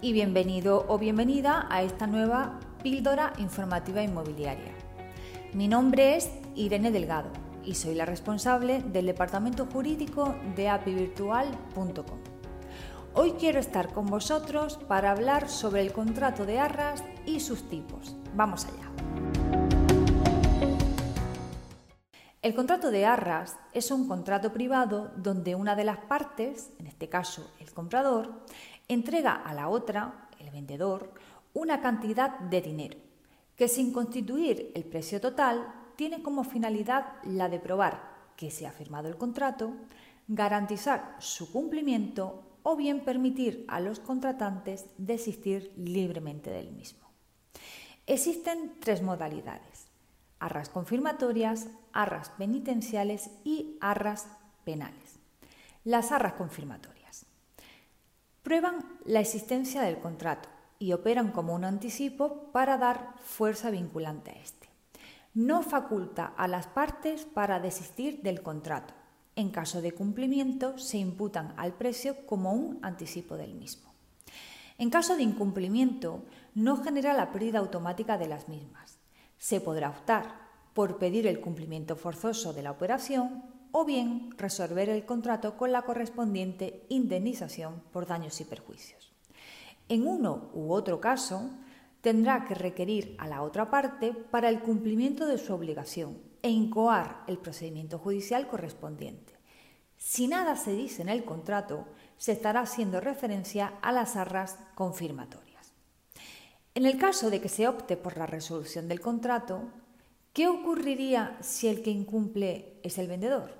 Y bienvenido o bienvenida a esta nueva píldora informativa inmobiliaria. Mi nombre es Irene Delgado y soy la responsable del departamento jurídico de apivirtual.com. Hoy quiero estar con vosotros para hablar sobre el contrato de arras y sus tipos. Vamos allá. El contrato de arras es un contrato privado donde una de las partes, en este caso el comprador, entrega a la otra, el vendedor, una cantidad de dinero, que sin constituir el precio total tiene como finalidad la de probar que se ha firmado el contrato, garantizar su cumplimiento o bien permitir a los contratantes desistir libremente del mismo. Existen tres modalidades arras confirmatorias, arras penitenciales y arras penales. Las arras confirmatorias prueban la existencia del contrato y operan como un anticipo para dar fuerza vinculante a este. No faculta a las partes para desistir del contrato. En caso de cumplimiento, se imputan al precio como un anticipo del mismo. En caso de incumplimiento, no genera la pérdida automática de las mismas se podrá optar por pedir el cumplimiento forzoso de la operación o bien resolver el contrato con la correspondiente indemnización por daños y perjuicios. En uno u otro caso, tendrá que requerir a la otra parte para el cumplimiento de su obligación e incoar el procedimiento judicial correspondiente. Si nada se dice en el contrato, se estará haciendo referencia a las arras confirmatorias. En el caso de que se opte por la resolución del contrato, ¿qué ocurriría si el que incumple es el vendedor?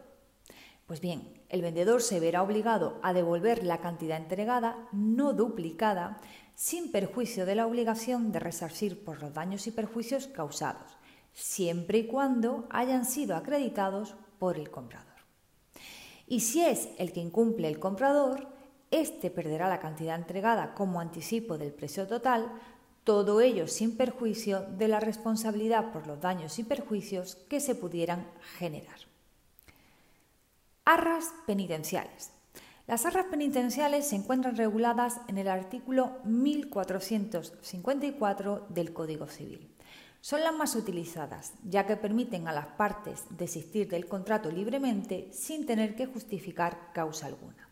Pues bien, el vendedor se verá obligado a devolver la cantidad entregada, no duplicada, sin perjuicio de la obligación de resarcir por los daños y perjuicios causados, siempre y cuando hayan sido acreditados por el comprador. Y si es el que incumple el comprador, éste perderá la cantidad entregada como anticipo del precio total, todo ello sin perjuicio de la responsabilidad por los daños y perjuicios que se pudieran generar. Arras penitenciales. Las arras penitenciales se encuentran reguladas en el artículo 1454 del Código Civil. Son las más utilizadas, ya que permiten a las partes desistir del contrato libremente sin tener que justificar causa alguna,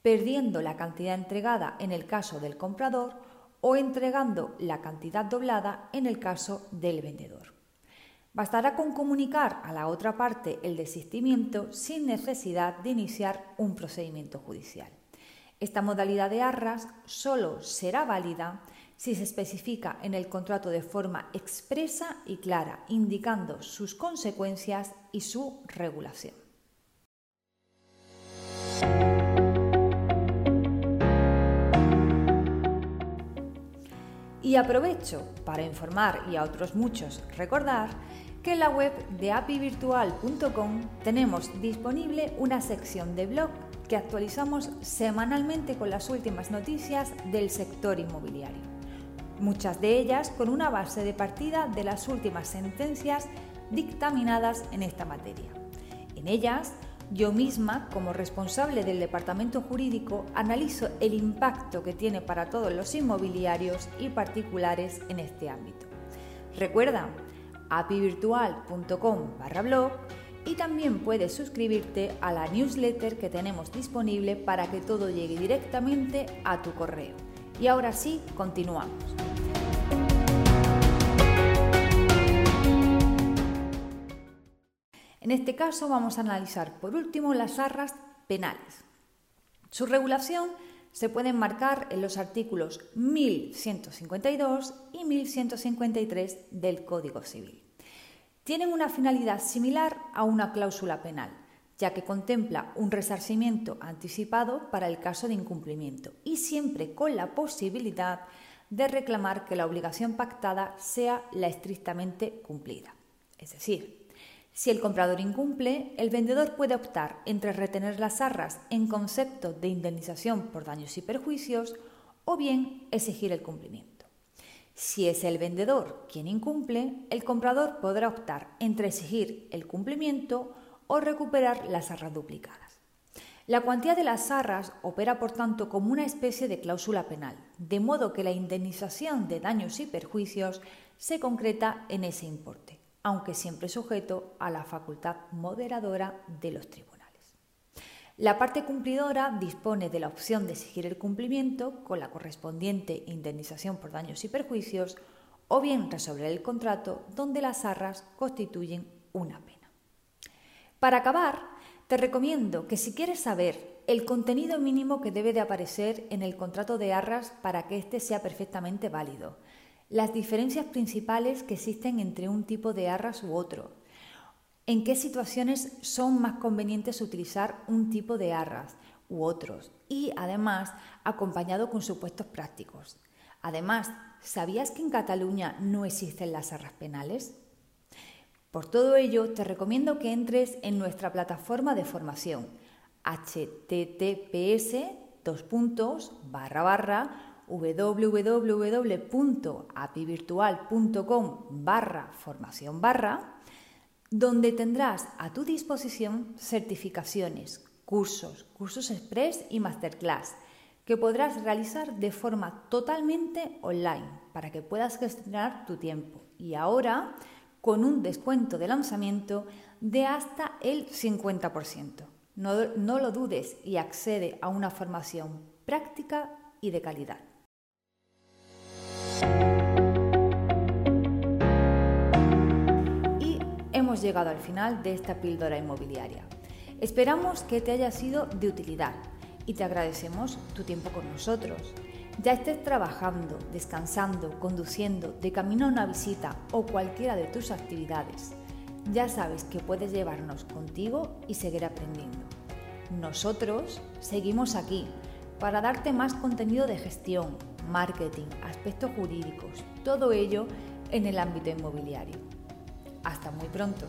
perdiendo la cantidad entregada en el caso del comprador o entregando la cantidad doblada en el caso del vendedor. Bastará con comunicar a la otra parte el desistimiento sin necesidad de iniciar un procedimiento judicial. Esta modalidad de arras solo será válida si se especifica en el contrato de forma expresa y clara, indicando sus consecuencias y su regulación. Y aprovecho para informar y a otros muchos recordar que en la web de apivirtual.com tenemos disponible una sección de blog que actualizamos semanalmente con las últimas noticias del sector inmobiliario. Muchas de ellas con una base de partida de las últimas sentencias dictaminadas en esta materia. En ellas yo misma, como responsable del departamento jurídico, analizo el impacto que tiene para todos los inmobiliarios y particulares en este ámbito. Recuerda apivirtual.com barra blog y también puedes suscribirte a la newsletter que tenemos disponible para que todo llegue directamente a tu correo. Y ahora sí, continuamos. En este caso vamos a analizar por último las arras penales. Su regulación se puede enmarcar en los artículos 1152 y 1153 del Código Civil. Tienen una finalidad similar a una cláusula penal, ya que contempla un resarcimiento anticipado para el caso de incumplimiento y siempre con la posibilidad de reclamar que la obligación pactada sea la estrictamente cumplida. Es decir, si el comprador incumple, el vendedor puede optar entre retener las arras en concepto de indemnización por daños y perjuicios o bien exigir el cumplimiento. Si es el vendedor quien incumple, el comprador podrá optar entre exigir el cumplimiento o recuperar las arras duplicadas. La cuantía de las arras opera, por tanto, como una especie de cláusula penal, de modo que la indemnización de daños y perjuicios se concreta en ese importe, aunque siempre sujeto a la facultad moderadora de los tribunales. La parte cumplidora dispone de la opción de exigir el cumplimiento con la correspondiente indemnización por daños y perjuicios o bien resolver el contrato donde las arras constituyen una pena. Para acabar, te recomiendo que si quieres saber el contenido mínimo que debe de aparecer en el contrato de arras para que éste sea perfectamente válido, las diferencias principales que existen entre un tipo de arras u otro, en qué situaciones son más convenientes utilizar un tipo de arras u otros y además acompañado con supuestos prácticos. Además, ¿sabías que en Cataluña no existen las arras penales? Por todo ello, te recomiendo que entres en nuestra plataforma de formación https www.apivirtual.com barra formación barra, donde tendrás a tu disposición certificaciones, cursos, cursos express y masterclass que podrás realizar de forma totalmente online para que puedas gestionar tu tiempo. Y ahora con un descuento de lanzamiento de hasta el 50%. No, no lo dudes y accede a una formación práctica y de calidad. Llegado al final de esta píldora inmobiliaria. Esperamos que te haya sido de utilidad y te agradecemos tu tiempo con nosotros. Ya estés trabajando, descansando, conduciendo, de camino a una visita o cualquiera de tus actividades, ya sabes que puedes llevarnos contigo y seguir aprendiendo. Nosotros seguimos aquí para darte más contenido de gestión, marketing, aspectos jurídicos, todo ello en el ámbito inmobiliario. Hasta muy pronto.